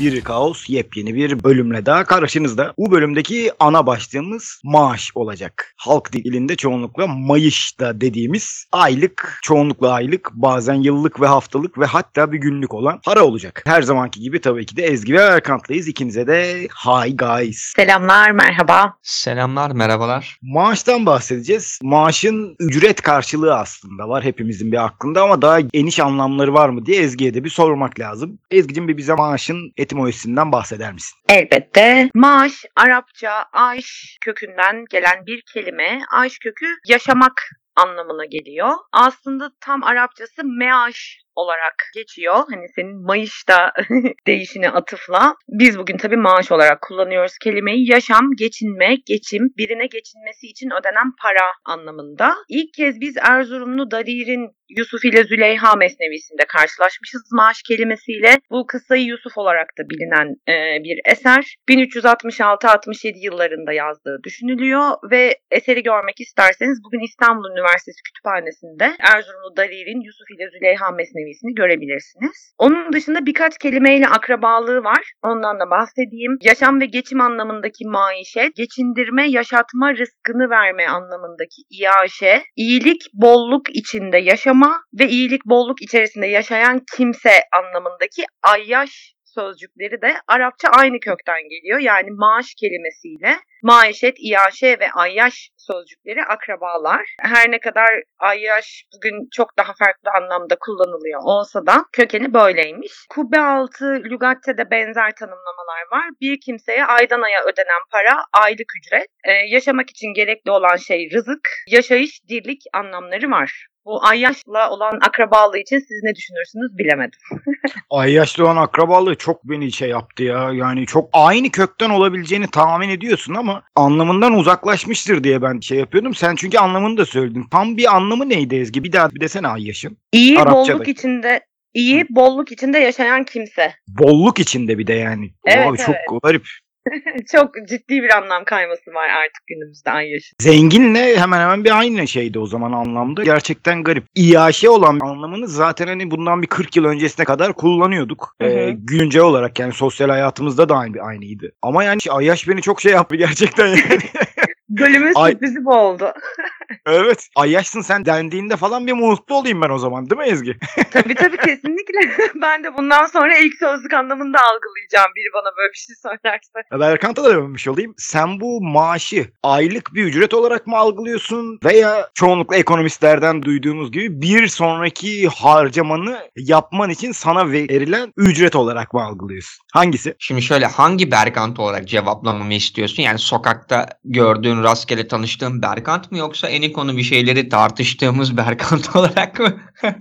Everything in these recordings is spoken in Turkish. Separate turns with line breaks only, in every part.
bir kaos yepyeni bir bölümle daha karşınızda. Bu bölümdeki ana başlığımız maaş olacak. Halk dilinde çoğunlukla mayış da dediğimiz aylık, çoğunlukla aylık, bazen yıllık ve haftalık ve hatta bir günlük olan para olacak. Her zamanki gibi tabii ki de Ezgi ve Erkant'layız. İkinize de hi guys.
Selamlar, merhaba.
Selamlar, merhabalar.
Maaştan bahsedeceğiz. Maaşın ücret karşılığı aslında var hepimizin bir aklında ama daha geniş anlamları var mı diye Ezgi'ye de bir sormak lazım. Ezgi'cim bir bize maaşın etimolojisinden bahseder misin?
Elbette. Maaş, Arapça ayş kökünden gelen bir kelime. Ayş kökü yaşamak anlamına geliyor. Aslında tam Arapçası meaş olarak geçiyor. Hani senin Mayış'ta değişine atıfla. Biz bugün tabii maaş olarak kullanıyoruz kelimeyi. Yaşam, geçinme, geçim, birine geçinmesi için ödenen para anlamında. İlk kez biz Erzurumlu Darir'in Yusuf ile Züleyha mesnevisinde karşılaşmışız maaş kelimesiyle. Bu kıssayı Yusuf olarak da bilinen e, bir eser. 1366-67 yıllarında yazdığı düşünülüyor ve eseri görmek isterseniz bugün İstanbul Üniversitesi Kütüphanesi'nde Erzurumlu Darir'in Yusuf ile Züleyha mesnevisini görebilirsiniz. Onun dışında birkaç kelimeyle akrabalığı var. Ondan da bahsedeyim. Yaşam ve geçim anlamındaki maişet, geçindirme, yaşatma, rızkını verme anlamındaki iaşe, iyilik, bolluk içinde yaşam yaşama ve iyilik bolluk içerisinde yaşayan kimse anlamındaki ayyaş sözcükleri de Arapça aynı kökten geliyor. Yani maaş kelimesiyle maişet, iaşe ve ayyaş sözcükleri akrabalar. Her ne kadar ayyaş bugün çok daha farklı anlamda kullanılıyor olsa da kökeni böyleymiş. Kubbe altı lügatte de benzer tanımlamalar var. Bir kimseye aydan aya ödenen para aylık ücret. Ee, yaşamak için gerekli olan şey rızık, yaşayış, dirlik anlamları var. Bu Ayyaş'la olan akrabalığı için siz ne düşünürsünüz bilemedim.
Ayyaş'la olan akrabalığı çok beni şey yaptı ya. Yani çok aynı kökten olabileceğini tahmin ediyorsun ama anlamından uzaklaşmıştır diye ben şey yapıyordum. Sen çünkü anlamını da söyledin. Tam bir anlamı neydi Ezgi? Bir daha bir desene Ayyaş'ın.
İyi Arapçada. bolluk içinde iyi bolluk içinde yaşayan kimse.
Bolluk içinde bir de yani.
Evet,
Abi, çok
evet.
garip.
Çok ciddi bir anlam kayması var artık günümüzde ay yaşı.
Zenginle hemen hemen bir aynı şeydi o zaman anlamda. Gerçekten garip. İyaşe olan anlamını zaten hani bundan bir 40 yıl öncesine kadar kullanıyorduk.
Hı hı.
Ee, güncel olarak yani sosyal hayatımızda da aynı, aynıydı. Ama yani Ayyaş beni çok şey yaptı gerçekten yani.
Bölümün
Ay-
sürprizi bu oldu.
evet. Ayyaşsın sen dendiğinde falan bir mutlu olayım ben o zaman değil mi Ezgi?
tabii tabii kesinlikle. ben de bundan sonra ilk sözlük anlamında algılayacağım biri bana böyle bir şey söylerse.
Berkant'a da dönmüş olayım. Sen bu maaşı aylık bir ücret olarak mı algılıyorsun veya çoğunlukla ekonomistlerden duyduğumuz gibi bir sonraki harcamanı yapman için sana verilen ücret olarak mı algılıyorsun? Hangisi?
Şimdi şöyle hangi Berkant olarak cevaplamamı istiyorsun? Yani sokakta gördüğün rastgele tanıştığın Berkant mı yoksa en konu bir şeyleri tartıştığımız Berkant olarak mı?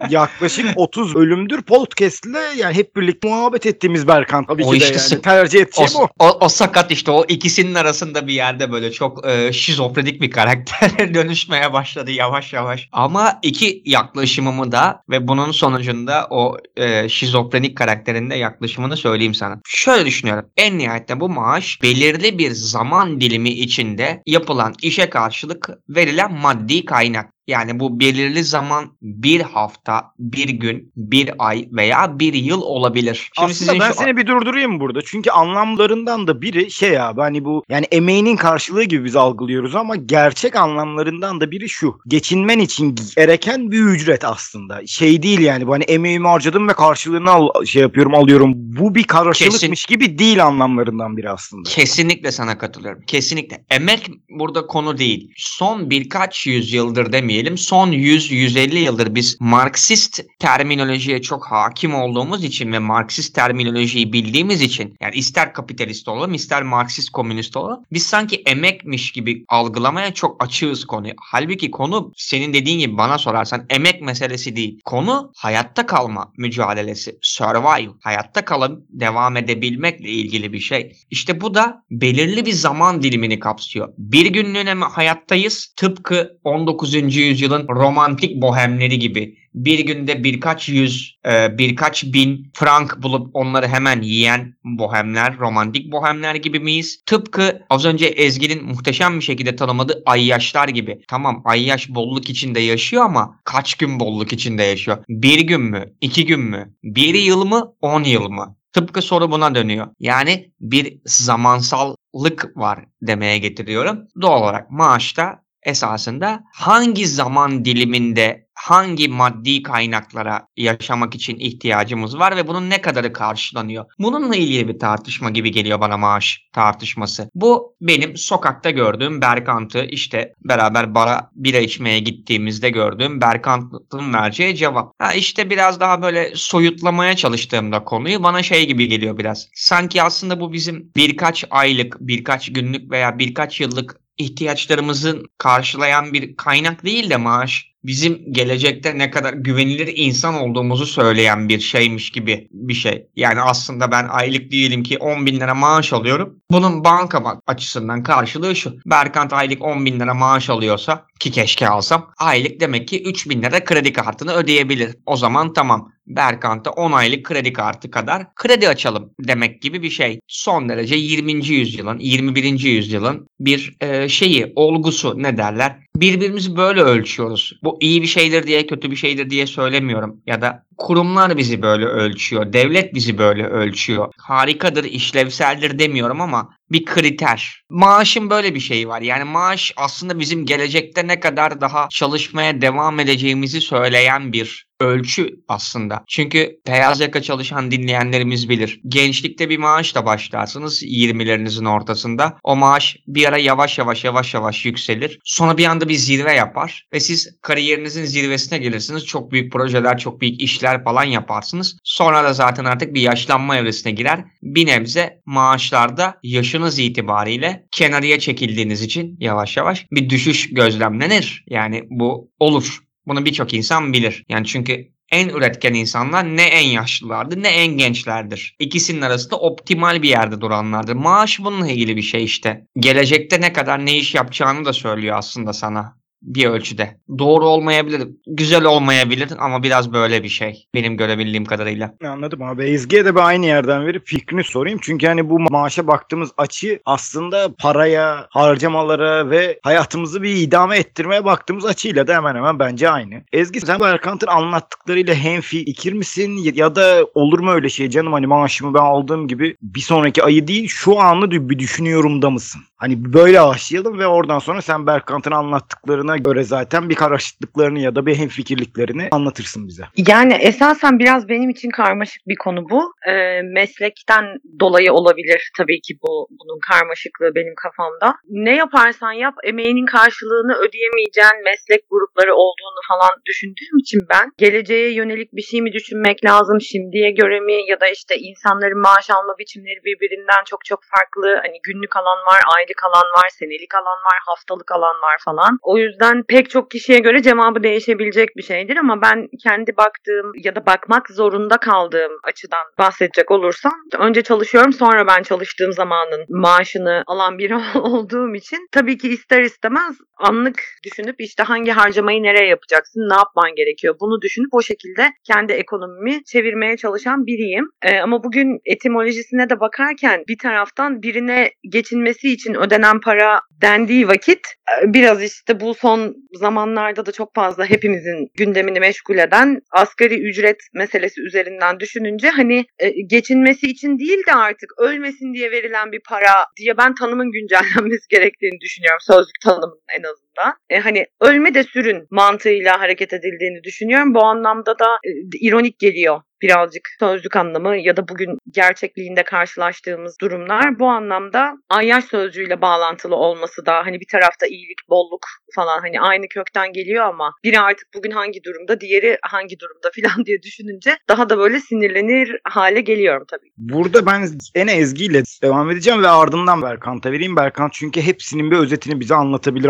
Yaklaşık 30 bölümdür podcast'le yani hep birlikte muhabbet ettiğimiz Berkant. Tabii
O
ki
işte
de yani tercih edeceğim
o,
o.
o, o sakat işte o ikisinin arasında bir yerde böyle çok e, şizofrenik bir karaktere dönüşmeye başladı yavaş yavaş. Ama iki yaklaşımımı da ve bunun sonucunda o e, şizofrenik karakterin de yaklaşımını söyleyeyim sana. Şöyle düşünüyorum. En nihayetinde bu maaş belirli bir zaman dilimi içinde yapılan işe karşılık verilen maddi kaynak. Yani bu belirli zaman bir hafta, bir gün, bir ay veya bir yıl olabilir.
Aslında ben
şu-
seni bir durdurayım burada. Çünkü anlamlarından da biri şey abi hani bu yani emeğinin karşılığı gibi biz algılıyoruz ama gerçek anlamlarından da biri şu. Geçinmen için gereken bir ücret aslında. Şey değil yani bu hani emeğimi harcadım ve karşılığını al, şey yapıyorum alıyorum. Bu bir karşılıkmış gibi değil anlamlarından biri aslında.
Kesinlikle sana katılıyorum. Kesinlikle. Emek burada konu değil. Son birkaç yüzyıldır demeyelim. Son 100-150 yıldır biz Marksist terminolojiye çok hakim olduğumuz için ve Marksist terminolojiyi bildiğimiz için yani ister kapitalist olalım ister Marksist komünist olalım biz sanki emekmiş gibi algılamaya çok açığız konuyu. Halbuki konu senin dediğin gibi bana sorarsan emek meselesi değil. Konu hayatta kalma mücadelesi. Survive. Hayatta kalıp devam edebilmekle ilgili bir şey. İşte bu da belirli bir zaman dilimini kapsıyor. Bir günlüğüne mi hayattayız? Tıpkı 19. yüzyılın romantik bohemleri gibi. Bir günde birkaç yüz, e, birkaç bin frank bulup onları hemen yiyen bohemler, romantik bohemler gibi miyiz? Tıpkı az önce Ezgi'nin muhteşem bir şekilde tanımadığı ayyaşlar gibi. Tamam ayyaş bolluk içinde yaşıyor ama kaç gün bolluk içinde yaşıyor? Bir gün mü? iki gün mü? Bir yıl mı? On yıl mı? Tıpkı soru buna dönüyor. Yani bir zamansallık var demeye getiriyorum. Doğal olarak maaşta esasında hangi zaman diliminde hangi maddi kaynaklara yaşamak için ihtiyacımız var ve bunun ne kadarı karşılanıyor? Bununla ilgili bir tartışma gibi geliyor bana maaş tartışması. Bu benim sokakta gördüğüm Berkant'ı işte beraber bara bira içmeye gittiğimizde gördüğüm Berkant'ın vereceği cevap. Ha işte biraz daha böyle soyutlamaya çalıştığımda konuyu bana şey gibi geliyor biraz. Sanki aslında bu bizim birkaç aylık, birkaç günlük veya birkaç yıllık ihtiyaçlarımızı karşılayan bir kaynak değil de maaş bizim gelecekte ne kadar güvenilir insan olduğumuzu söyleyen bir şeymiş gibi bir şey. Yani aslında ben aylık diyelim ki 10 bin lira maaş alıyorum. Bunun banka açısından karşılığı şu. Berkant aylık 10 bin lira maaş alıyorsa ki keşke alsam aylık demek ki 3 bin lira kredi kartını ödeyebilir. O zaman tamam. Berkant'a 10 aylık kredi kartı kadar kredi açalım demek gibi bir şey. Son derece 20. yüzyılın, 21. yüzyılın bir e, şeyi, olgusu ne derler? Birbirimizi böyle ölçüyoruz. Bu iyi bir şeydir diye, kötü bir şeydir diye söylemiyorum. Ya da kurumlar bizi böyle ölçüyor, devlet bizi böyle ölçüyor. Harikadır, işlevseldir demiyorum ama bir kriter. Maaşın böyle bir şeyi var. Yani maaş aslında bizim gelecekte ne kadar daha çalışmaya devam edeceğimizi söyleyen bir ölçü aslında. Çünkü beyaz yaka çalışan dinleyenlerimiz bilir. Gençlikte bir maaşla başlarsınız 20'lerinizin ortasında. O maaş bir ara yavaş yavaş yavaş yavaş yükselir. Sonra bir anda bir zirve yapar ve siz kariyerinizin zirvesine gelirsiniz. Çok büyük projeler, çok büyük işler falan yaparsınız. Sonra da zaten artık bir yaşlanma evresine girer. Bir nebze maaşlarda yaşınız itibariyle kenarıya çekildiğiniz için yavaş yavaş bir düşüş gözlemlenir. Yani bu olur. Bunu birçok insan bilir. Yani çünkü en üretken insanlar ne en yaşlılardır ne en gençlerdir. İkisinin arasında optimal bir yerde duranlardır. Maaş bununla ilgili bir şey işte. Gelecekte ne kadar ne iş yapacağını da söylüyor aslında sana bir ölçüde. Doğru olmayabilir, güzel olmayabilir ama biraz böyle bir şey benim görebildiğim kadarıyla.
Anladım abi. Ezgi'ye de bir aynı yerden verip fikrini sorayım. Çünkü hani bu maaşa baktığımız açı aslında paraya, harcamalara ve hayatımızı bir idame ettirmeye baktığımız açıyla da hemen hemen bence aynı. Ezgi sen Berkant'ın anlattıklarıyla hemfikir misin? Ya da olur mu öyle şey canım hani maaşımı ben aldığım gibi bir sonraki ayı değil şu anı bir düşünüyorum da mısın? Hani böyle başlayalım ve oradan sonra sen Berkant'ın anlattıklarına göre zaten bir karışıklıklarını ya da bir hemfikirliklerini anlatırsın bize.
Yani esasen biraz benim için karmaşık bir konu bu. Ee, meslekten dolayı olabilir tabii ki bu bunun karmaşıklığı benim kafamda. Ne yaparsan yap emeğinin karşılığını ödeyemeyeceğin meslek grupları olduğunu falan düşündüğüm için ben geleceğe yönelik bir şey mi düşünmek lazım şimdiye göre mi ya da işte insanların maaş alma biçimleri birbirinden çok çok farklı. Hani günlük alan var, aylık alan var, senelik alan var, haftalık alan var falan. O yüzden pek çok kişiye göre cevabı değişebilecek bir şeydir ama ben kendi baktığım ya da bakmak zorunda kaldığım açıdan bahsedecek olursam önce çalışıyorum sonra ben çalıştığım zamanın maaşını alan biri olduğum için tabii ki ister istemez anlık düşünüp işte hangi harcamayı nereye yapacaksın, ne yapman gerekiyor bunu düşünüp o şekilde kendi ekonomimi çevirmeye çalışan biriyim. Ee, ama bugün etimolojisine de bakarken bir taraftan birine geçinmesi için ödenen para dendiği vakit biraz işte bu son zamanlarda da çok fazla hepimizin gündemini meşgul eden asgari ücret meselesi üzerinden düşününce hani e, geçinmesi için değil de artık ölmesin diye verilen bir para diye ben tanımın güncellenmesi gerektiğini düşünüyorum. Sözlük tanımının en azından. E, hani ölme de sürün mantığıyla hareket edildiğini düşünüyorum. Bu anlamda da e, ironik geliyor birazcık sözlük anlamı ya da bugün gerçekliğinde karşılaştığımız durumlar bu anlamda ayyaş sözcüğüyle bağlantılı olması da hani bir tarafta iyilik, bolluk falan hani aynı kökten geliyor ama biri artık bugün hangi durumda, diğeri hangi durumda falan diye düşününce daha da böyle sinirlenir hale geliyorum tabii.
Burada ben en ezgiyle devam edeceğim ve ardından Berkant'a vereyim. Berkant çünkü hepsinin bir özetini bize anlatabilir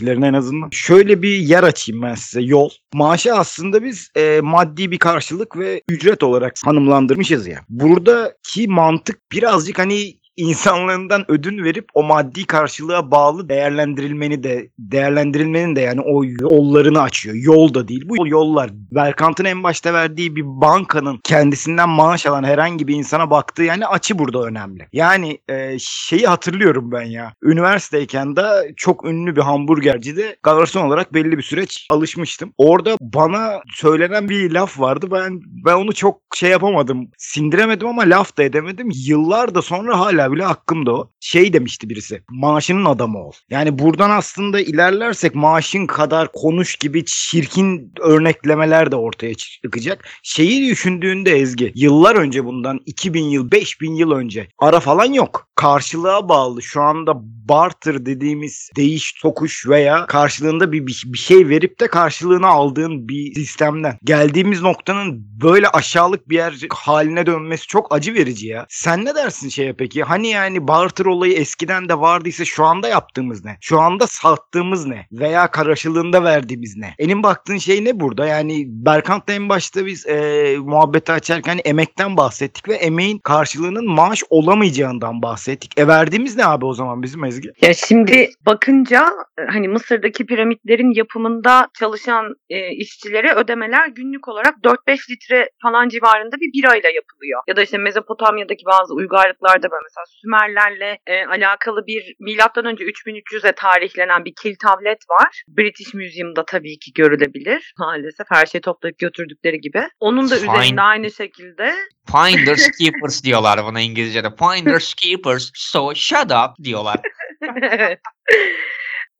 aklındakilerin en azından. Şöyle bir yer açayım ben size yol. Maaşı aslında biz e, maddi bir karşılık ve ücret olarak hanımlandırmışız ya. Buradaki mantık birazcık hani insanlığından ödün verip o maddi karşılığa bağlı değerlendirilmeni de değerlendirilmenin de yani o yollarını açıyor. Yol da değil. Bu yollar Berkant'ın en başta verdiği bir bankanın kendisinden maaş alan herhangi bir insana baktığı yani açı burada önemli. Yani e, şeyi hatırlıyorum ben ya. Üniversiteyken de çok ünlü bir hamburgercide garson olarak belli bir süreç alışmıştım. Orada bana söylenen bir laf vardı. Ben ben onu çok şey yapamadım. Sindiremedim ama laf da edemedim. Yıllar da sonra hala bile hakkımda o. Şey demişti birisi. Maaşının adamı ol. Yani buradan aslında ilerlersek maaşın kadar konuş gibi çirkin örneklemeler de ortaya çıkacak. Şeyi düşündüğünde Ezgi yıllar önce bundan 2000 yıl 5000 yıl önce ara falan yok. Karşılığa bağlı şu anda barter dediğimiz değiş tokuş veya karşılığında bir, bir, bir şey verip de karşılığını aldığın bir sistemden geldiğimiz noktanın böyle aşağılık bir yer haline dönmesi çok acı verici ya. Sen ne dersin şeye peki? Hani yani barter olayı eskiden de vardıysa şu anda yaptığımız ne? Şu anda sattığımız ne? Veya karşılığında verdiğimiz ne? Enin baktığın şey ne burada? Yani Berkant'la en başta biz e, muhabbeti açarken emekten bahsettik ve emeğin karşılığının maaş olamayacağından bahsettik. E verdiğimiz ne abi o zaman bizim Ezgi?
Ya şimdi bakınca e, hani Mısır'daki piramitlerin yapımında çalışan e, işçilere ödemeler günlük olarak 4-5 litre falan civarında bir birayla yapılıyor. Ya da işte Mezopotamya'daki bazı uygarlıklarda böyle mesela Sümerlerle e, alakalı bir milattan önce 3300'e tarihlenen bir kil tablet var. British Museum'da tabii ki görülebilir. Maalesef her şeyi toplayıp götürdükleri gibi. Onun da
Fine.
üzerinde aynı şekilde
Finders keepers diyorlar buna İngilizce'de. Finders keepers. So shut up diyorlar.
evet.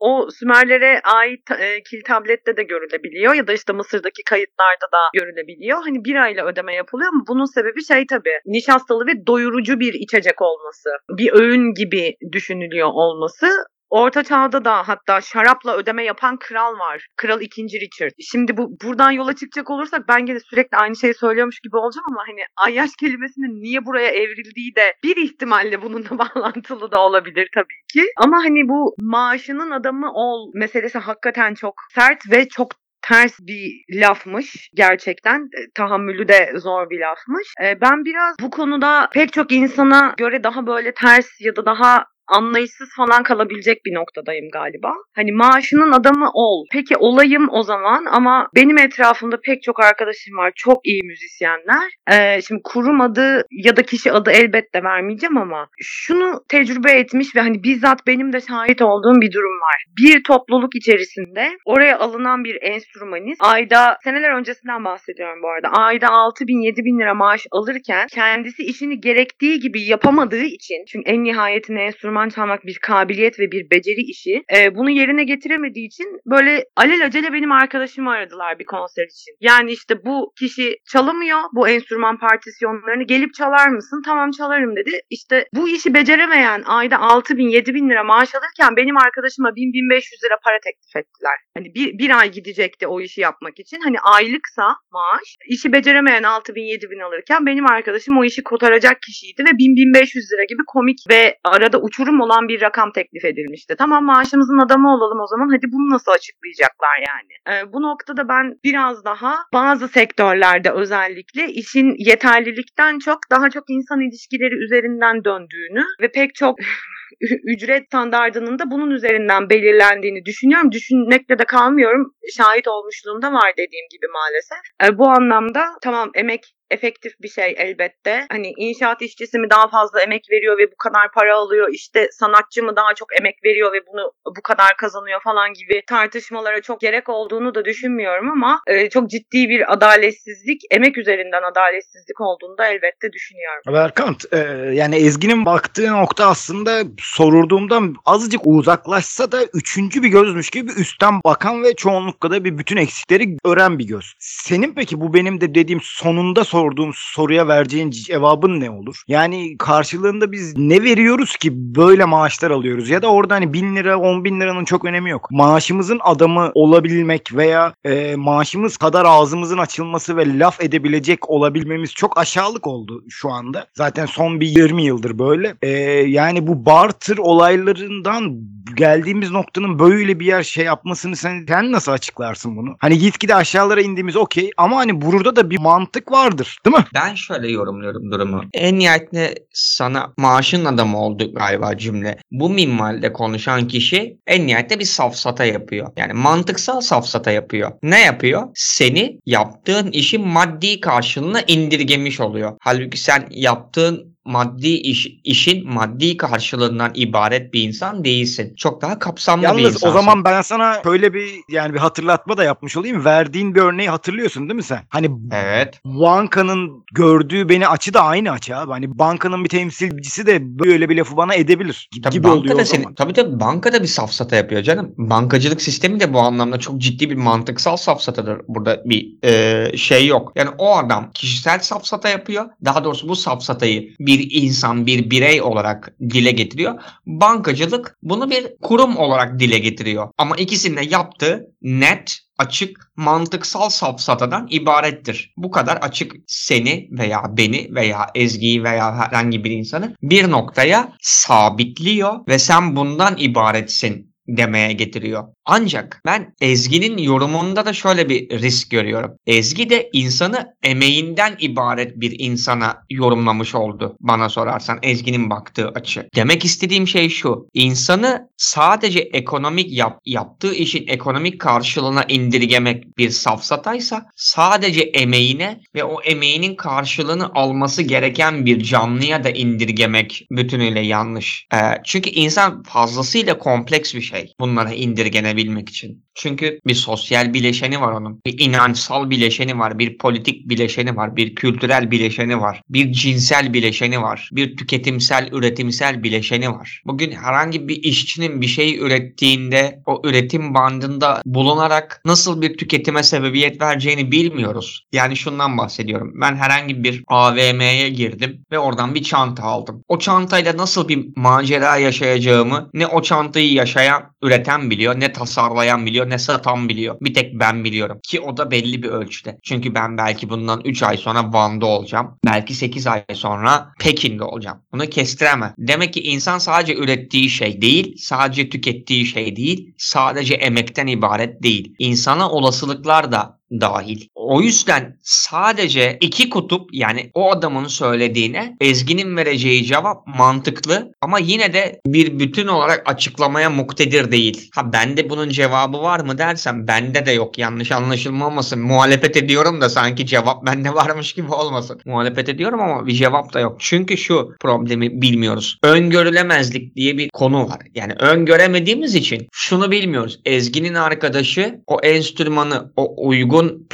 O Sümerlere ait e, kil tablette de görülebiliyor ya da işte Mısır'daki kayıtlarda da görülebiliyor. Hani bir ayla ödeme yapılıyor ama bunun sebebi şey tabii nişastalı ve doyurucu bir içecek olması. Bir öğün gibi düşünülüyor olması. Orta çağda da hatta şarapla ödeme yapan kral var. Kral 2. Richard. Şimdi bu buradan yola çıkacak olursak ben gene sürekli aynı şeyi söylüyormuş gibi olacağım ama hani ayyaş kelimesinin niye buraya evrildiği de bir ihtimalle bununla bağlantılı da olabilir tabii ki. Ama hani bu maaşının adamı ol meselesi hakikaten çok sert ve çok ters bir lafmış gerçekten. E, Tahammülü de zor bir lafmış. E, Ben biraz bu konuda pek çok insana göre daha böyle ters ya da daha anlayışsız falan kalabilecek bir noktadayım galiba. Hani maaşının adamı ol. Peki olayım o zaman ama benim etrafımda pek çok arkadaşım var. Çok iyi müzisyenler. Ee, şimdi kurum adı ya da kişi adı elbette vermeyeceğim ama şunu tecrübe etmiş ve hani bizzat benim de şahit olduğum bir durum var. Bir topluluk içerisinde oraya alınan bir enstrümanist ayda seneler öncesinden bahsediyorum bu arada. Ayda 6 bin 7 bin lira maaş alırken kendisi işini gerektiği gibi yapamadığı için çünkü en nihayetinde enstrüman çalmak bir kabiliyet ve bir beceri işi. e, bunu yerine getiremediği için böyle alelacele benim arkadaşımı aradılar bir konser için. Yani işte bu kişi çalamıyor bu enstrüman partisyonlarını gelip çalar mısın? Tamam çalarım dedi. İşte bu işi beceremeyen ayda 6 bin 7 bin lira maaş alırken benim arkadaşıma 1000-1500 lira para teklif ettiler. Hani bir, bir ay gidecekti o işi yapmak için. Hani aylıksa maaş işi beceremeyen 6 bin 7 bin alırken benim arkadaşım o işi kotaracak kişiydi ve 1000-1500 lira gibi komik ve arada uçurum olan bir rakam teklif edilmişti. Tamam maaşımızın adamı olalım o zaman hadi bunu nasıl açıklayacaklar yani. Ee, bu noktada ben biraz daha bazı sektörlerde özellikle işin yeterlilikten çok daha çok insan ilişkileri üzerinden döndüğünü ve pek çok ücret standardının da bunun üzerinden belirlendiğini düşünüyorum. Düşünmekle de kalmıyorum. Şahit olmuşluğum da var dediğim gibi maalesef. E, bu anlamda tamam emek efektif bir şey elbette. Hani inşaat işçisi mi daha fazla emek veriyor ve bu kadar para alıyor? İşte sanatçı mı daha çok emek veriyor ve bunu bu kadar kazanıyor falan gibi tartışmalara çok gerek olduğunu da düşünmüyorum ama e, çok ciddi bir adaletsizlik, emek üzerinden adaletsizlik olduğunu da elbette düşünüyorum.
Berkant e, yani Ezgi'nin baktığı nokta aslında sorulduğumdan azıcık uzaklaşsa da üçüncü bir gözmüş gibi üstten bakan ve çoğunlukla da bir bütün eksikleri gören bir göz. Senin peki bu benim de dediğim sonunda sorduğum soruya vereceğin cevabın ne olur? Yani karşılığında biz ne veriyoruz ki böyle maaşlar alıyoruz? Ya da orada hani bin lira on bin liranın çok önemi yok. Maaşımızın adamı olabilmek veya e, maaşımız kadar ağzımızın açılması ve laf edebilecek olabilmemiz çok aşağılık oldu şu anda. Zaten son bir 20 yıldır böyle. E, yani bu barter olaylarından geldiğimiz noktanın böyle bir yer şey yapmasını sen, sen nasıl açıklarsın bunu? Hani gitgide aşağılara indiğimiz okey ama hani burada da bir mantık vardır değil mi?
Ben şöyle yorumluyorum durumu. En nihayetinde sana maaşın adamı oldu galiba cümle. Bu minvalde konuşan kişi en nihayetinde bir safsata yapıyor. Yani mantıksal safsata yapıyor. Ne yapıyor? Seni yaptığın işin maddi karşılığına indirgemiş oluyor. Halbuki sen yaptığın maddi iş, işin maddi karşılığından ibaret bir insan değilsin. Çok daha kapsamlı bir
Yalnız
insansın.
o zaman ben sana şöyle bir yani bir hatırlatma da yapmış olayım. Verdiğin bir örneği hatırlıyorsun değil mi sen? Hani
Evet.
bankanın gördüğü beni açı da aynı açı abi. Hani bankanın bir temsilcisi de böyle bir lafı bana edebilir
Tabii
gibi
banka
oluyor
da
o
seni,
zaman.
tabii tabii banka da bir safsata yapıyor canım. Bankacılık sistemi de bu anlamda çok ciddi bir mantıksal safsatadır. Burada bir e, şey yok. Yani o adam kişisel safsata yapıyor. Daha doğrusu bu safsatayı bir insan, bir birey olarak dile getiriyor. Bankacılık bunu bir kurum olarak dile getiriyor. Ama ikisinin de yaptığı net açık mantıksal safsatadan ibarettir. Bu kadar açık seni veya beni veya Ezgi'yi veya herhangi bir insanı bir noktaya sabitliyor ve sen bundan ibaretsin demeye getiriyor. Ancak ben Ezgi'nin yorumunda da şöyle bir risk görüyorum. Ezgi de insanı emeğinden ibaret bir insana yorumlamış oldu bana sorarsan Ezgi'nin baktığı açı. Demek istediğim şey şu. İnsanı sadece ekonomik yap, yaptığı işin ekonomik karşılığına indirgemek bir safsataysa sadece emeğine ve o emeğinin karşılığını alması gereken bir canlıya da indirgemek bütünüyle yanlış. Ee, çünkü insan fazlasıyla kompleks bir şey bunlara indirgenebilmek için. Çünkü bir sosyal bileşeni var onun. Bir inançsal bileşeni var. Bir politik bileşeni var. Bir kültürel bileşeni var. Bir cinsel bileşeni var. Bir tüketimsel, üretimsel bileşeni var. Bugün herhangi bir işçinin bir şey ürettiğinde o üretim bandında bulunarak nasıl bir tüketime sebebiyet vereceğini bilmiyoruz. Yani şundan bahsediyorum. Ben herhangi bir AVM'ye girdim ve oradan bir çanta aldım. O çantayla nasıl bir macera yaşayacağımı ne o çantayı yaşayan, üreten biliyor, ne tasarlayan biliyor, ne satan biliyor. Bir tek ben biliyorum. Ki o da belli bir ölçüde. Çünkü ben belki bundan 3 ay sonra Van'da olacağım. Belki 8 ay sonra Pekin'de olacağım. Bunu kestiremem. Demek ki insan sadece ürettiği şey değil, sadece tükettiği şey değil, sadece emekten ibaret değil. İnsana olasılıklar da dahil. O yüzden sadece iki kutup yani o adamın söylediğine Ezgi'nin vereceği cevap mantıklı ama yine de bir bütün olarak açıklamaya muktedir değil. Ha bende bunun cevabı var mı dersem bende de yok yanlış anlaşılmamasın. Muhalefet ediyorum da sanki cevap bende varmış gibi olmasın. Muhalefet ediyorum ama bir cevap da yok. Çünkü şu problemi bilmiyoruz. Öngörülemezlik diye bir konu var. Yani öngöremediğimiz için şunu bilmiyoruz. Ezgi'nin arkadaşı o enstrümanı o uygun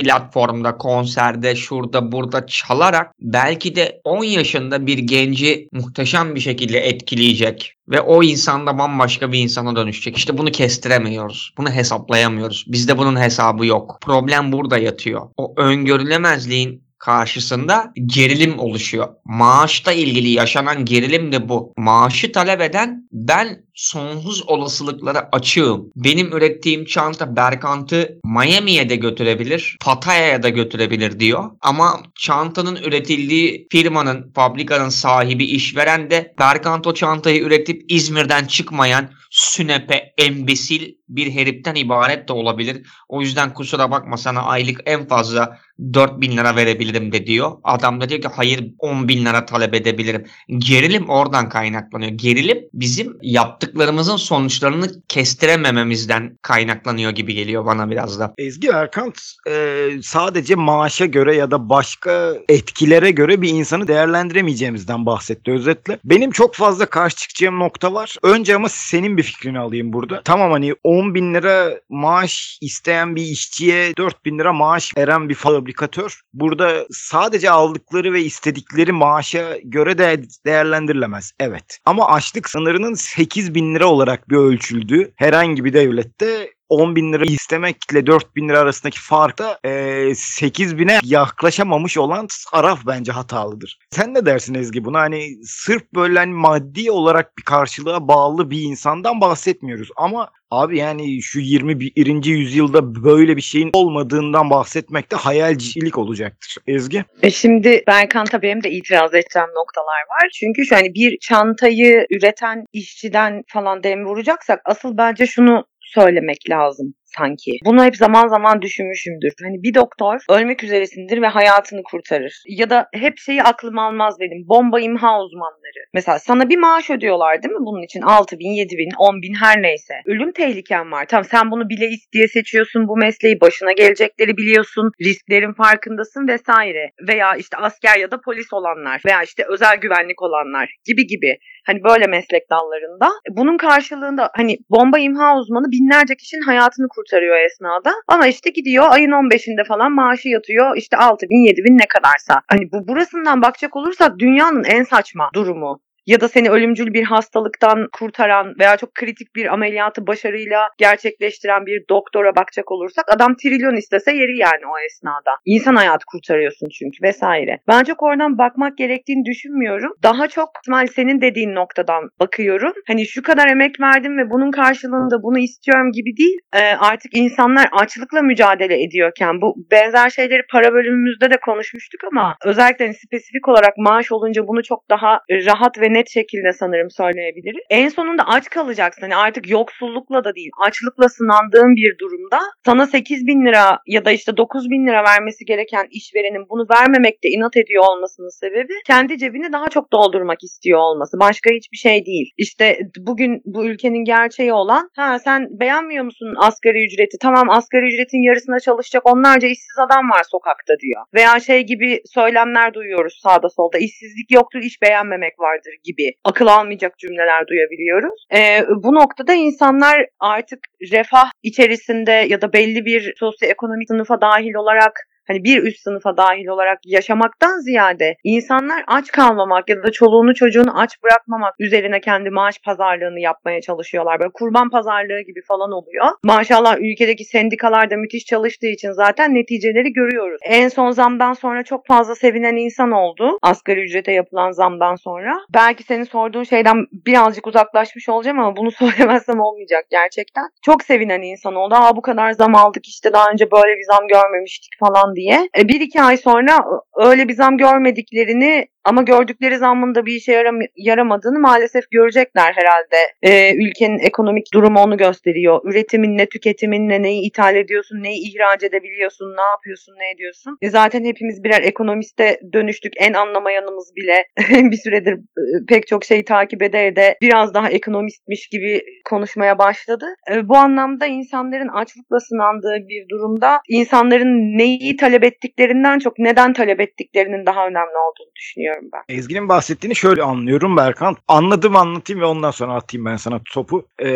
platformda, konserde, şurada, burada çalarak belki de 10 yaşında bir genci muhteşem bir şekilde etkileyecek ve o insanda bambaşka bir insana dönüşecek. İşte bunu kestiremiyoruz. Bunu hesaplayamıyoruz. Bizde bunun hesabı yok. Problem burada yatıyor. O öngörülemezliğin karşısında gerilim oluşuyor. Maaşla ilgili yaşanan gerilim de bu. Maaşı talep eden ben sonsuz olasılıklara açığım. Benim ürettiğim çanta Berkant'ı Miami'ye de götürebilir, Pattaya'ya da götürebilir diyor. Ama çantanın üretildiği firmanın, fabrikanın sahibi, işveren de Berkant o çantayı üretip İzmir'den çıkmayan sünepe, embesil bir heriften ibaret de olabilir. O yüzden kusura bakma sana aylık en fazla 4 bin lira verebilirim de diyor. Adam da diyor ki hayır 10 bin lira talep edebilirim. Gerilim oradan kaynaklanıyor. Gerilim bizim yaptıklarımızın sonuçlarını kestiremememizden kaynaklanıyor gibi geliyor bana biraz da.
Ezgi Erkant e, sadece maaşa göre ya da başka etkilere göre bir insanı değerlendiremeyeceğimizden bahsetti özetle. Benim çok fazla karşı çıkacağım nokta var. Önce ama senin bir fikrini alayım burada. Tamam hani 10 bin lira maaş isteyen bir işçiye 4 bin lira maaş veren bir fabrikatör burada sadece aldıkları ve istedikleri maaşa göre de değerlendirilemez. Evet. Ama açlık sınırının 8 bin lira olarak bir ölçüldüğü herhangi bir devlette 10 bin lira istemekle 4 bin lira arasındaki farkta e, 8 bine yaklaşamamış olan taraf bence hatalıdır. Sen ne dersin Ezgi buna? Hani sırf böyle hani maddi olarak bir karşılığa bağlı bir insandan bahsetmiyoruz. Ama abi yani şu 21. yüzyılda böyle bir şeyin olmadığından bahsetmek de hayalcilik olacaktır. Ezgi?
E şimdi Berkan tabii benim de itiraz edeceğim noktalar var. Çünkü şu hani bir çantayı üreten işçiden falan dem vuracaksak asıl bence şunu söylemek lazım sanki. Bunu hep zaman zaman düşünmüşümdür. Hani bir doktor ölmek üzeresindir ve hayatını kurtarır. Ya da hep şeyi aklım almaz benim. Bomba imha uzmanları. Mesela sana bir maaş ödüyorlar değil mi bunun için? 6 bin, 7 bin, 10 bin her neyse. Ölüm tehliken var. Tamam sen bunu bile isteye seçiyorsun bu mesleği. Başına gelecekleri biliyorsun. Risklerin farkındasın vesaire. Veya işte asker ya da polis olanlar. Veya işte özel güvenlik olanlar gibi gibi. Hani böyle meslek dallarında. Bunun karşılığında hani bomba imha uzmanı binlerce kişinin hayatını kurtarıyor esnada. Ama işte gidiyor ayın 15'inde falan maaşı yatıyor. İşte 6 bin 7 bin ne kadarsa. Hani bu burasından bakacak olursak dünyanın en saçma durumu ya da seni ölümcül bir hastalıktan kurtaran veya çok kritik bir ameliyatı başarıyla gerçekleştiren bir doktora bakacak olursak adam trilyon istese yeri yani o esnada. İnsan hayatı kurtarıyorsun çünkü vesaire. Ben çok oradan bakmak gerektiğini düşünmüyorum. Daha çok İsmail senin dediğin noktadan bakıyorum. Hani şu kadar emek verdim ve bunun karşılığında bunu istiyorum gibi değil. Ee, artık insanlar açlıkla mücadele ediyorken bu benzer şeyleri para bölümümüzde de konuşmuştuk ama özellikle hani spesifik olarak maaş olunca bunu çok daha rahat ve net şekilde sanırım söyleyebiliriz. En sonunda aç kalacaksın. Hani artık yoksullukla da değil, açlıkla sınandığın bir durumda sana 8 bin lira ya da işte 9 bin lira vermesi gereken işverenin bunu vermemekte inat ediyor olmasının sebebi kendi cebini daha çok doldurmak istiyor olması. Başka hiçbir şey değil. İşte bugün bu ülkenin gerçeği olan ha sen beğenmiyor musun asgari ücreti? Tamam asgari ücretin yarısına çalışacak onlarca işsiz adam var sokakta diyor. Veya şey gibi söylemler duyuyoruz sağda solda. İşsizlik yoktur, iş beğenmemek vardır gibi akıl almayacak cümleler duyabiliyoruz. Ee, bu noktada insanlar artık refah içerisinde ya da belli bir sosyoekonomik sınıfa dahil olarak hani bir üst sınıfa dahil olarak yaşamaktan ziyade insanlar aç kalmamak ya da çoluğunu çocuğunu aç bırakmamak üzerine kendi maaş pazarlığını yapmaya çalışıyorlar. Böyle kurban pazarlığı gibi falan oluyor. Maşallah ülkedeki sendikalar da müthiş çalıştığı için zaten neticeleri görüyoruz. En son zamdan sonra çok fazla sevinen insan oldu. Asgari ücrete yapılan zamdan sonra. Belki senin sorduğun şeyden birazcık uzaklaşmış olacağım ama bunu söylemezsem olmayacak gerçekten. Çok sevinen insan oldu. Aa bu kadar zam aldık işte daha önce böyle bir zam görmemiştik falan diye. E, bir iki ay sonra öyle bir zam görmediklerini ama gördükleri zammın da bir işe yaram yaramadığını maalesef görecekler herhalde. Ee, ülkenin ekonomik durumu onu gösteriyor. Üretimin ne, tüketimin ne, neyi ithal ediyorsun, neyi ihraç edebiliyorsun, ne yapıyorsun, ne ediyorsun. E zaten hepimiz birer ekonomiste dönüştük. En anlamayanımız bile bir süredir e, pek çok şeyi takip ede de biraz daha ekonomistmiş gibi konuşmaya başladı. E, bu anlamda insanların açlıkla sınandığı bir durumda insanların neyi talep ettiklerinden çok neden talep ettiklerinin daha önemli olduğunu düşünüyorum ben.
Ezgi'nin bahsettiğini şöyle anlıyorum Berkan. Anladım anlatayım ve ondan sonra atayım ben sana topu. Ee,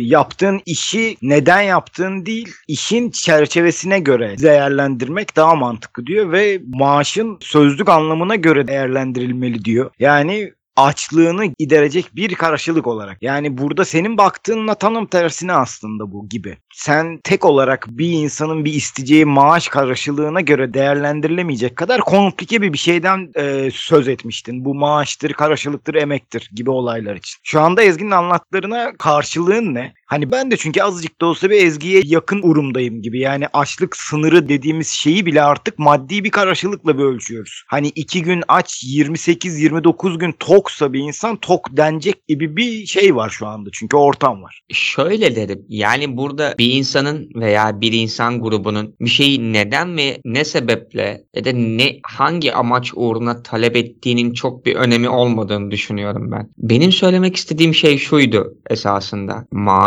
yaptığın işi neden yaptığın değil, işin çerçevesine göre değerlendirmek daha mantıklı diyor ve maaşın sözlük anlamına göre değerlendirilmeli diyor. Yani açlığını giderecek bir karşılık olarak. Yani burada senin baktığınla tanım tersine aslında bu gibi. Sen tek olarak bir insanın bir isteyeceği maaş karşılığına göre değerlendirilemeyecek kadar komplike bir bir şeyden e, söz etmiştin. Bu maaştır, karşılıktır, emektir gibi olaylar için. Şu anda Ezgi'nin anlattıklarına karşılığın ne? Hani ben de çünkü azıcık da olsa bir Ezgi'ye yakın urumdayım gibi. Yani açlık sınırı dediğimiz şeyi bile artık maddi bir karşılıkla bir ölçüyoruz. Hani iki gün aç 28-29 gün toksa bir insan tok denecek gibi bir şey var şu anda. Çünkü ortam var.
Şöyle derim. Yani burada bir insanın veya bir insan grubunun bir şeyi neden ve ne sebeple ya da ne hangi amaç uğruna talep ettiğinin çok bir önemi olmadığını düşünüyorum ben. Benim söylemek istediğim şey şuydu esasında.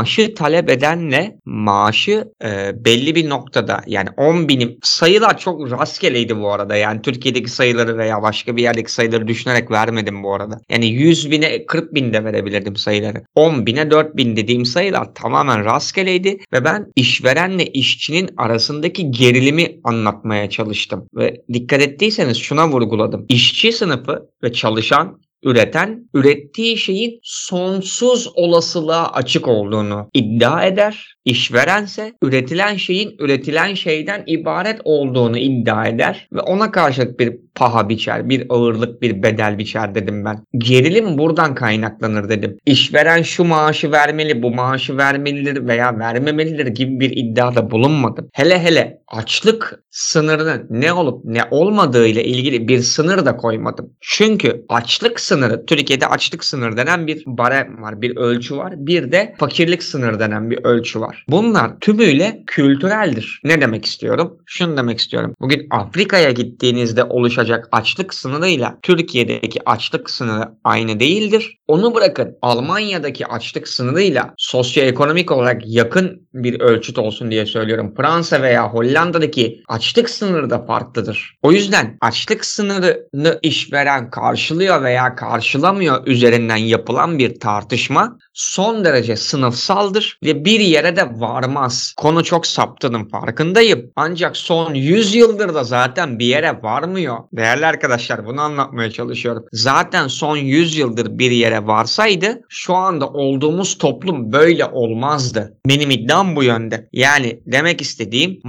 Maaşı talep edenle maaşı e, belli bir noktada yani 10 binim sayılar çok rastgeleydi bu arada. Yani Türkiye'deki sayıları veya başka bir yerdeki sayıları düşünerek vermedim bu arada. Yani 100 bine 40 bin de verebilirdim sayıları. 10 bine 4 bin dediğim sayılar tamamen rastgeleydi ve ben işverenle işçinin arasındaki gerilimi anlatmaya çalıştım. Ve dikkat ettiyseniz şuna vurguladım. İşçi sınıfı ve çalışan üreten, ürettiği şeyin sonsuz olasılığa açık olduğunu iddia eder. İşverense üretilen şeyin üretilen şeyden ibaret olduğunu iddia eder ve ona karşılık bir paha biçer, bir ağırlık, bir bedel biçer dedim ben. Gerilim buradan kaynaklanır dedim. İşveren şu maaşı vermeli, bu maaşı vermelidir veya vermemelidir gibi bir iddiada bulunmadım. Hele hele açlık sınırının ne olup ne olmadığı ile ilgili bir sınır da koymadım. Çünkü açlık sınırı, Türkiye'de açlık sınırı denen bir barem var, bir ölçü var. Bir de fakirlik sınırı denen bir ölçü var. Bunlar tümüyle kültüreldir. Ne demek istiyorum? Şunu demek istiyorum. Bugün Afrika'ya gittiğinizde oluşacak açlık sınırıyla Türkiye'deki açlık sınırı aynı değildir. Onu bırakın Almanya'daki açlık sınırıyla sosyoekonomik olarak yakın bir ölçüt olsun diye söylüyorum. Fransa veya Hollanda'daki açlık sınırı da farklıdır. O yüzden açlık sınırını işveren karşılıyor veya karşılamıyor üzerinden yapılan bir tartışma son derece sınıfsaldır ve bir yere de varmaz. Konu çok saptının farkındayım. Ancak son 100 yıldır da zaten bir yere varmıyor. Değerli arkadaşlar bunu anlatmaya çalışıyorum. Zaten son 100 yıldır bir yere varsaydı şu anda olduğumuz toplum böyle olmazdı. Benim iddiam bu yönde. Yani demek istediğim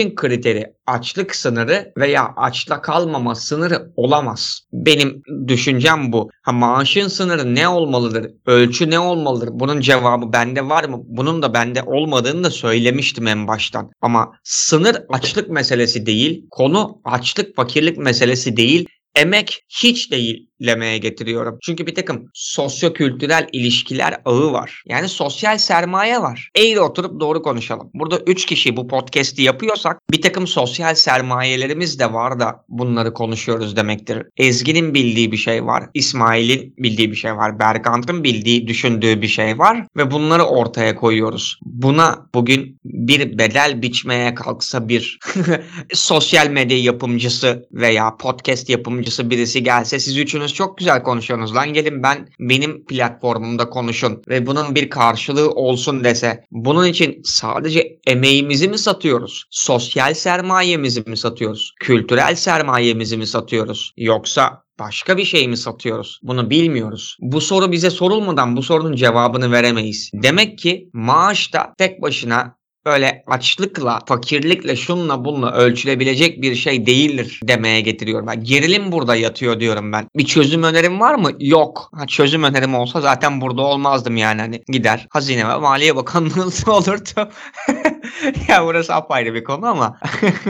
maaşın kriteri açlık sınırı veya açla kalmama sınırı olamaz. Benim düşüncem bu. Ha maaşın sınırı ne olmalıdır? Ölçü ne olmalıdır? Bunun cevabı bende var mı? Bunun da bende olmadığını da söylemiştim en baştan. Ama sınır açlık meselesi değil. Konu açlık fakirlik meselesi değil emek hiç değil lemeye getiriyorum. Çünkü bir takım sosyo-kültürel ilişkiler ağı var. Yani sosyal sermaye var. Eğri oturup doğru konuşalım. Burada 3 kişi bu podcast'i yapıyorsak bir takım sosyal sermayelerimiz de var da bunları konuşuyoruz demektir. Ezgi'nin bildiği bir şey var. İsmail'in bildiği bir şey var. Berkant'ın bildiği, düşündüğü bir şey var. Ve bunları ortaya koyuyoruz. Buna bugün bir bedel biçmeye kalksa bir sosyal medya yapımcısı veya podcast yapımcısı birisi gelse siz üçünüz çok güzel konuşuyorsunuz lan gelin ben benim platformumda konuşun ve bunun bir karşılığı olsun dese bunun için sadece emeğimizi mi satıyoruz? Sosyal sermayemizi mi satıyoruz? Kültürel sermayemizi mi satıyoruz? Yoksa başka bir şey mi satıyoruz? Bunu bilmiyoruz. Bu soru bize sorulmadan bu sorunun cevabını veremeyiz. Demek ki maaş da tek başına böyle açlıkla, fakirlikle, şunla bununla ölçülebilecek bir şey değildir demeye getiriyorum. Ben gerilim burada yatıyor diyorum ben. Bir çözüm önerim var mı? Yok. Ha, çözüm önerim olsa zaten burada olmazdım yani. Hani gider Hazine ve Maliye Bakanlığı olurdu. ya burası apayrı bir konu ama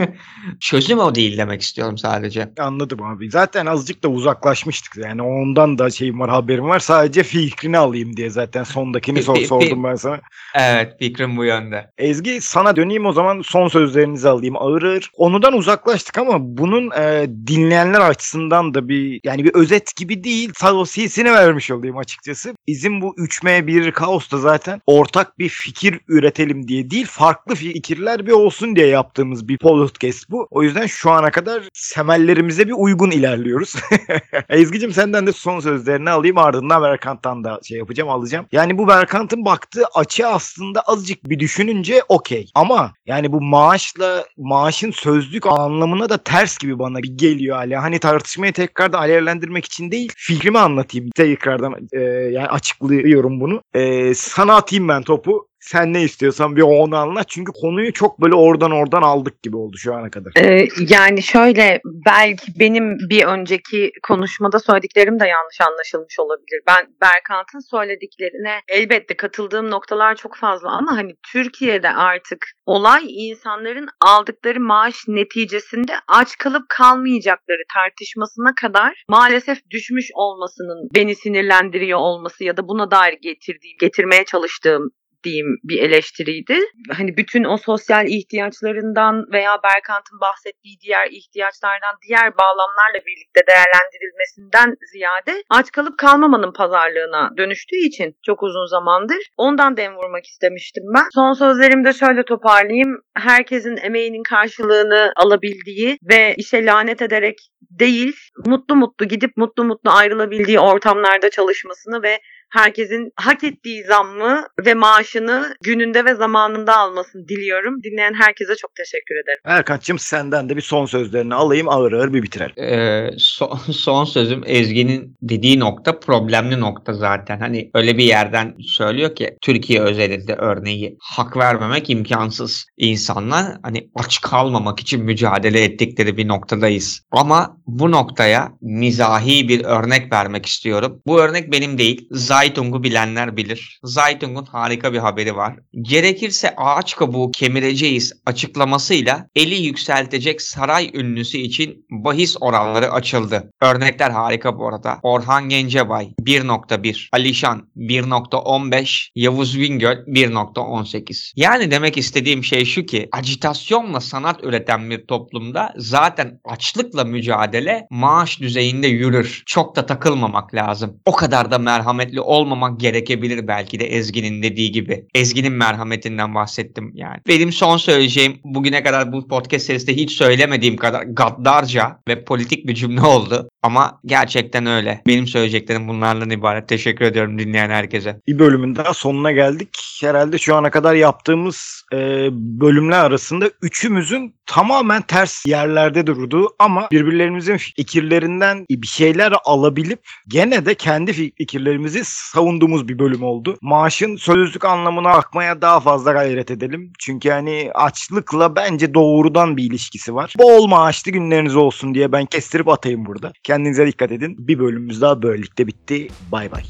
çözüm o değil demek istiyorum sadece.
Anladım abi. Zaten azıcık da uzaklaşmıştık. Yani ondan da şeyim var haberim var. Sadece fikrini alayım diye zaten sondakini sor, sordum ben sana.
Evet fikrim bu yönde.
Ezgi sana döneyim o zaman son sözlerinizi alayım ağır ağır. Onudan uzaklaştık ama bunun e, dinleyenler açısından da bir yani bir özet gibi değil tavsiyesini vermiş olayım açıkçası. Bizim bu 3M1 Kaos'ta zaten ortak bir fikir üretelim diye değil farklı fikirler bir olsun diye yaptığımız bir podcast bu. O yüzden şu ana kadar semellerimize bir uygun ilerliyoruz. Ezgi'cim senden de son sözlerini alayım ardından Berkant'tan da şey yapacağım alacağım. Yani bu Berkant'ın baktığı açı aslında azıcık bir düşününce okey. Ama yani bu maaşla maaşın sözlük anlamına da ters gibi bana bir geliyor hala. Hani tartışmayı tekrar da alevlendirmek için değil fikrimi anlatayım tekrardan e, yani açıklıyorum bunu. E, sana atayım ben topu. Sen ne istiyorsan bir onu anlat. Çünkü konuyu çok böyle oradan oradan aldık gibi oldu şu ana kadar.
Ee, yani şöyle belki benim bir önceki konuşmada söylediklerim de yanlış anlaşılmış olabilir. Ben Berkant'ın söylediklerine elbette katıldığım noktalar çok fazla ama hani Türkiye'de artık olay insanların aldıkları maaş neticesinde aç kalıp kalmayacakları tartışmasına kadar maalesef düşmüş olmasının beni sinirlendiriyor olması ya da buna dair getirdiğim, getirmeye çalıştığım diyeyim bir eleştiriydi. Hani bütün o sosyal ihtiyaçlarından veya Berkant'ın bahsettiği diğer ihtiyaçlardan diğer bağlamlarla birlikte değerlendirilmesinden ziyade aç kalıp kalmamanın pazarlığına dönüştüğü için çok uzun zamandır ondan dem vurmak istemiştim ben. Son sözlerimde şöyle toparlayayım. Herkesin emeğinin karşılığını alabildiği ve işe lanet ederek değil mutlu mutlu gidip mutlu mutlu ayrılabildiği ortamlarda çalışmasını ve Herkesin hak ettiği zammı ve maaşını gününde ve zamanında almasını diliyorum. Dinleyen herkese çok teşekkür ederim.
Erkan'cığım senden de bir son sözlerini alayım ağır ağır bir bitirelim.
Ee, son, son sözüm Ezgi'nin dediği nokta problemli nokta zaten. Hani öyle bir yerden söylüyor ki Türkiye özelinde örneği hak vermemek imkansız. İnsanlar hani aç kalmamak için mücadele ettikleri bir noktadayız. Ama bu noktaya mizahi bir örnek vermek istiyorum. Bu örnek benim değil. Zaytung'u bilenler bilir. Zaytung'un harika bir haberi var. Gerekirse ağaç kabuğu kemireceğiz açıklamasıyla eli yükseltecek saray ünlüsü için bahis oranları açıldı. Örnekler harika bu arada. Orhan Gencebay 1.1, Alişan 1.15, Yavuz Bingöl 1.18. Yani demek istediğim şey şu ki acitasyonla sanat üreten bir toplumda zaten açlıkla mücadele maaş düzeyinde yürür. Çok da takılmamak lazım. O kadar da merhametli olmamak gerekebilir belki de Ezgi'nin dediği gibi. Ezgi'nin merhametinden bahsettim yani. Benim son söyleyeceğim bugüne kadar bu podcast serisinde hiç söylemediğim kadar gaddarca ve politik bir cümle oldu. Ama gerçekten öyle. Benim söyleyeceklerim bunlardan ibaret. Teşekkür ediyorum dinleyen herkese.
Bir bölümün daha sonuna geldik. Herhalde şu ana kadar yaptığımız e, bölümler arasında üçümüzün tamamen ters yerlerde durduğu ama birbirlerimizin fikirlerinden bir şeyler alabilip gene de kendi fikirlerimizi savunduğumuz bir bölüm oldu. Maaşın sözlük anlamına akmaya daha fazla gayret edelim. Çünkü hani açlıkla bence doğrudan bir ilişkisi var. Bol maaşlı günleriniz olsun diye ben kestirip atayım burada. Kendinize dikkat edin. Bir bölümümüz daha böylelikle bitti. Bay bay.